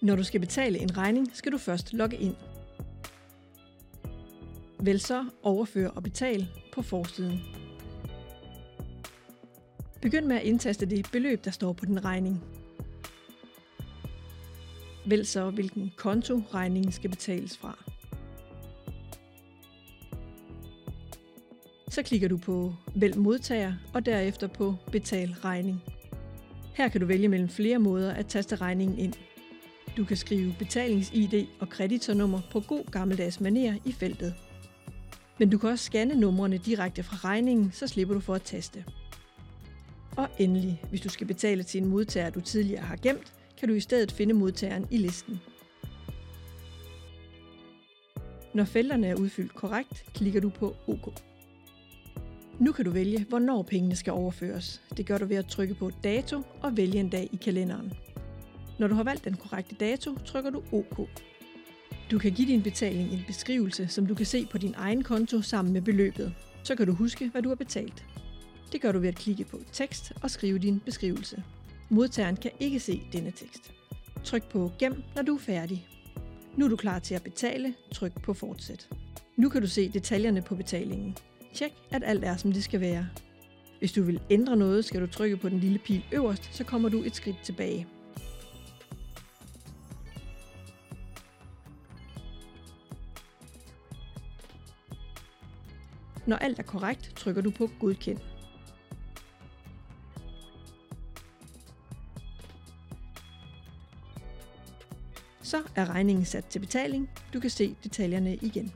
Når du skal betale en regning, skal du først logge ind. Vælg så Overfør og betal på forsiden. Begynd med at indtaste det beløb, der står på din regning. Vælg så, hvilken konto regningen skal betales fra. Så klikker du på Vælg modtager og derefter på Betal regning. Her kan du vælge mellem flere måder at taste regningen ind. Du kan skrive betalings-ID og kreditornummer på god gammeldags maner i feltet. Men du kan også scanne numrene direkte fra regningen, så slipper du for at taste. Og endelig, hvis du skal betale til en modtager, du tidligere har gemt, kan du i stedet finde modtageren i listen. Når felterne er udfyldt korrekt, klikker du på OK. Nu kan du vælge, hvornår pengene skal overføres. Det gør du ved at trykke på dato og vælge en dag i kalenderen. Når du har valgt den korrekte dato, trykker du OK. Du kan give din betaling en beskrivelse, som du kan se på din egen konto sammen med beløbet. Så kan du huske, hvad du har betalt. Det gør du ved at klikke på tekst og skrive din beskrivelse. Modtageren kan ikke se denne tekst. Tryk på Gem, når du er færdig. Nu er du klar til at betale. Tryk på Fortsæt. Nu kan du se detaljerne på betalingen. Tjek, at alt er, som det skal være. Hvis du vil ændre noget, skal du trykke på den lille pil øverst, så kommer du et skridt tilbage. Når alt er korrekt, trykker du på Godkend. Så er regningen sat til betaling. Du kan se detaljerne igen.